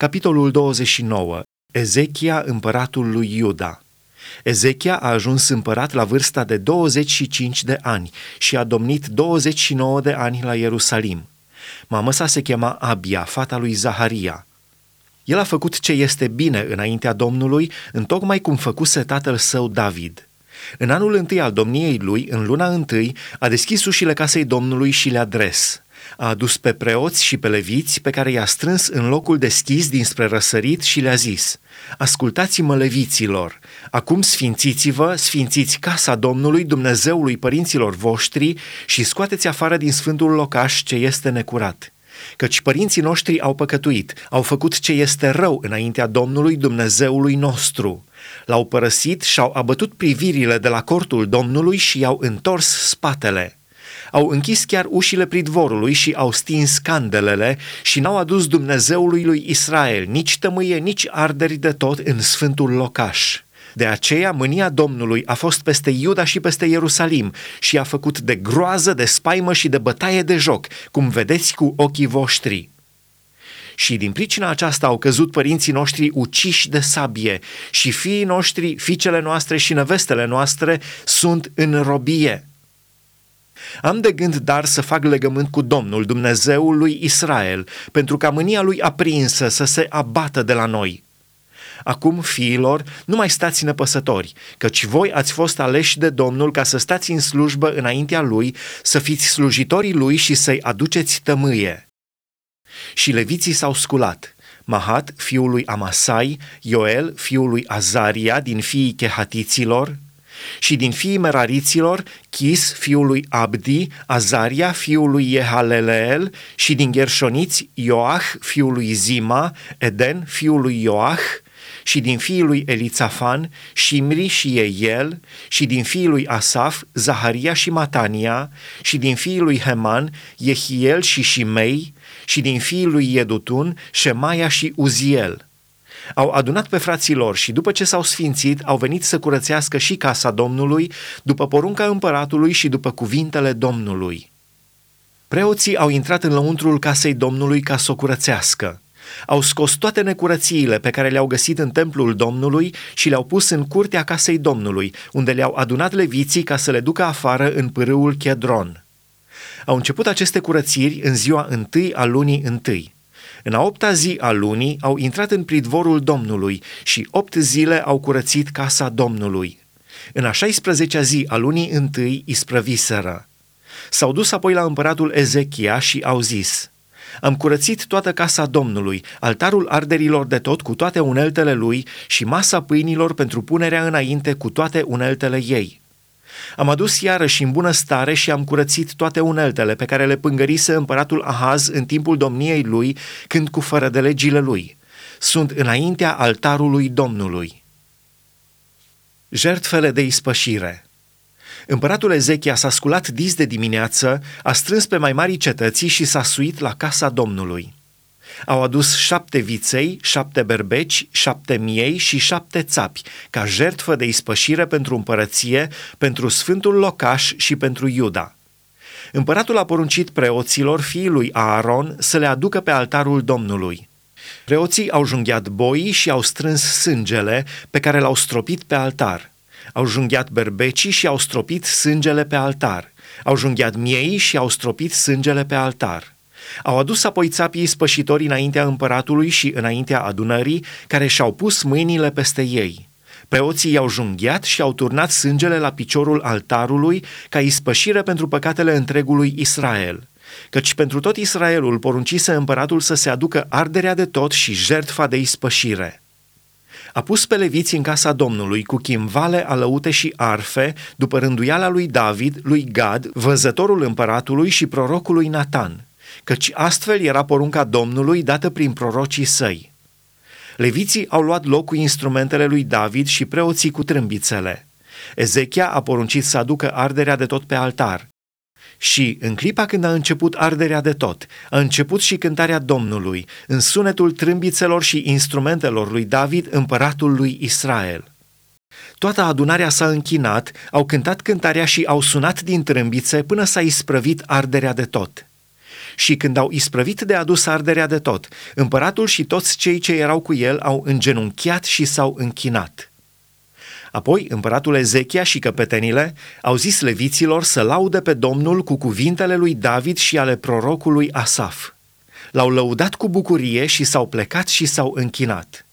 Capitolul 29. Ezechia, împăratul lui Iuda. Ezechia a ajuns împărat la vârsta de 25 de ani și a domnit 29 de ani la Ierusalim. Mama sa se chema Abia, fata lui Zaharia. El a făcut ce este bine înaintea Domnului, întocmai cum făcuse tatăl său David. În anul întâi al domniei lui, în luna întâi, a deschis ușile casei Domnului și le-a dres a adus pe preoți și pe leviți pe care i-a strâns în locul deschis dinspre răsărit și le-a zis, Ascultați-mă leviților, acum sfințiți-vă, sfințiți casa Domnului, Dumnezeului părinților voștri și scoateți afară din sfântul locaș ce este necurat. Căci părinții noștri au păcătuit, au făcut ce este rău înaintea Domnului Dumnezeului nostru. L-au părăsit și-au abătut privirile de la cortul Domnului și i-au întors spatele au închis chiar ușile pridvorului și au stins candelele și n-au adus Dumnezeului lui Israel nici tămâie, nici arderi de tot în sfântul locaș. De aceea mânia Domnului a fost peste Iuda și peste Ierusalim și a făcut de groază, de spaimă și de bătaie de joc, cum vedeți cu ochii voștri. Și din pricina aceasta au căzut părinții noștri uciși de sabie și fiii noștri, fiicele noastre și nevestele noastre sunt în robie. Am de gând dar să fac legământ cu Domnul, Dumnezeul lui Israel, pentru ca mânia lui aprinsă să se abată de la noi. Acum, fiilor, nu mai stați nepăsători, căci voi ați fost aleși de Domnul ca să stați în slujbă înaintea lui, să fiți slujitorii lui și să-i aduceți tămâie. Și leviții s-au sculat. Mahat, fiul lui Amasai, Ioel, fiul lui Azaria, din fiii chehatiților, și din fiii merariților, Chis, fiul lui Abdi, Azaria, fiul lui Jehaleleel, și din Gershoniți, Ioach, fiul lui Zima, Eden, fiul lui Ioach, și din fiii lui Elițafan, Shimri și Eiel, și din fiii lui Asaf, Zaharia și Matania, și din fiii lui Heman, Jehiel și Shimei, și din fiii lui Iedutun, Shemaia și Uziel – au adunat pe frații lor și după ce s-au sfințit, au venit să curățească și casa Domnului, după porunca împăratului și după cuvintele Domnului. Preoții au intrat în lăuntrul casei Domnului ca să o curățească. Au scos toate necurățiile pe care le-au găsit în templul Domnului și le-au pus în curtea casei Domnului, unde le-au adunat leviții ca să le ducă afară în pârâul Chedron. Au început aceste curățiri în ziua întâi a lunii întâi. În a opta zi a lunii au intrat în pridvorul Domnului și opt zile au curățit casa Domnului. În a 16-a zi a lunii întâi isprăviseră. S-au dus apoi la împăratul Ezechia și au zis, Am curățit toată casa Domnului, altarul arderilor de tot cu toate uneltele lui și masa pâinilor pentru punerea înainte cu toate uneltele ei. Am adus iarăși în bună stare și am curățit toate uneltele pe care le pângărise împăratul Ahaz în timpul domniei lui, când cu fără de legile lui. Sunt înaintea altarului Domnului. Jertfele de ispășire Împăratul Ezechia s-a sculat dis de dimineață, a strâns pe mai mari cetății și s-a suit la casa Domnului. Au adus șapte viței, șapte berbeci, șapte miei și șapte țapi, ca jertfă de ispășire pentru împărăție, pentru sfântul locaș și pentru Iuda. Împăratul a poruncit preoților fiii lui Aaron să le aducă pe altarul Domnului. Preoții au junghiat boii și au strâns sângele pe care l-au stropit pe altar. Au junghiat berbecii și au stropit sângele pe altar. Au junghiat miei și au stropit sângele pe altar. Au adus apoi țapii spășitori înaintea împăratului și înaintea adunării, care și-au pus mâinile peste ei. Preoții i-au junghiat și au turnat sângele la piciorul altarului ca ispășire pentru păcatele întregului Israel. Căci pentru tot Israelul poruncise împăratul să se aducă arderea de tot și jertfa de ispășire. A pus pe leviți în casa Domnului cu chimvale, alăute și arfe, după rânduiala lui David, lui Gad, văzătorul împăratului și prorocului Natan – căci astfel era porunca Domnului dată prin prorocii săi. Leviții au luat loc cu instrumentele lui David și preoții cu trâmbițele. Ezechia a poruncit să aducă arderea de tot pe altar. Și, în clipa când a început arderea de tot, a început și cântarea Domnului, în sunetul trâmbițelor și instrumentelor lui David, împăratul lui Israel. Toată adunarea s-a închinat, au cântat cântarea și au sunat din trâmbițe până s-a isprăvit arderea de tot – și când au isprăvit de adus arderea de tot, împăratul și toți cei ce erau cu el au îngenunchiat și s-au închinat. Apoi împăratul Ezechia și căpetenile au zis leviților să laude pe Domnul cu cuvintele lui David și ale prorocului Asaf. L-au lăudat cu bucurie și s-au plecat și s-au închinat.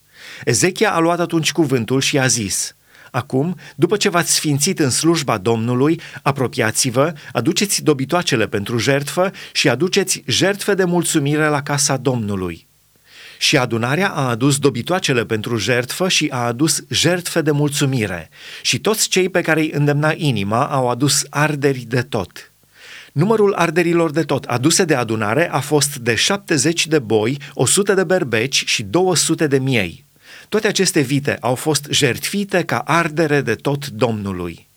Ezechia a luat atunci cuvântul și a zis – Acum, după ce v-ați sfințit în slujba Domnului, apropiați-vă, aduceți dobitoacele pentru jertfă și aduceți jertfe de mulțumire la casa Domnului. Și adunarea a adus dobitoacele pentru jertfă și a adus jertfe de mulțumire. Și toți cei pe care îi îndemna inima au adus arderi de tot. Numărul arderilor de tot aduse de adunare a fost de 70 de boi, 100 de berbeci și 200 de miei. Toate aceste vite au fost jertfite ca ardere de tot Domnului.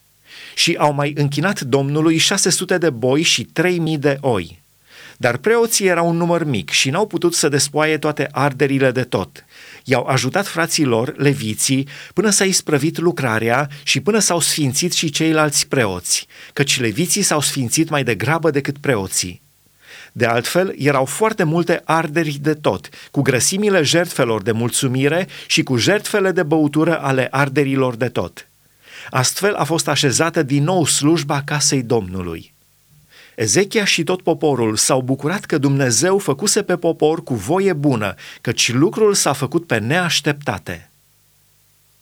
Și au mai închinat Domnului 600 de boi și 3000 de oi. Dar preoții erau un număr mic și n-au putut să despoaie toate arderile de tot. I-au ajutat frații lor, leviții, până s-a isprăvit lucrarea și până s-au sfințit și ceilalți preoți, căci leviții s-au sfințit mai degrabă decât preoții. De altfel, erau foarte multe arderi de tot, cu grăsimile jertfelor de mulțumire și cu jertfele de băutură ale arderilor de tot. Astfel a fost așezată din nou slujba casei Domnului. Ezechia și tot poporul s-au bucurat că Dumnezeu făcuse pe popor cu voie bună, căci lucrul s-a făcut pe neașteptate.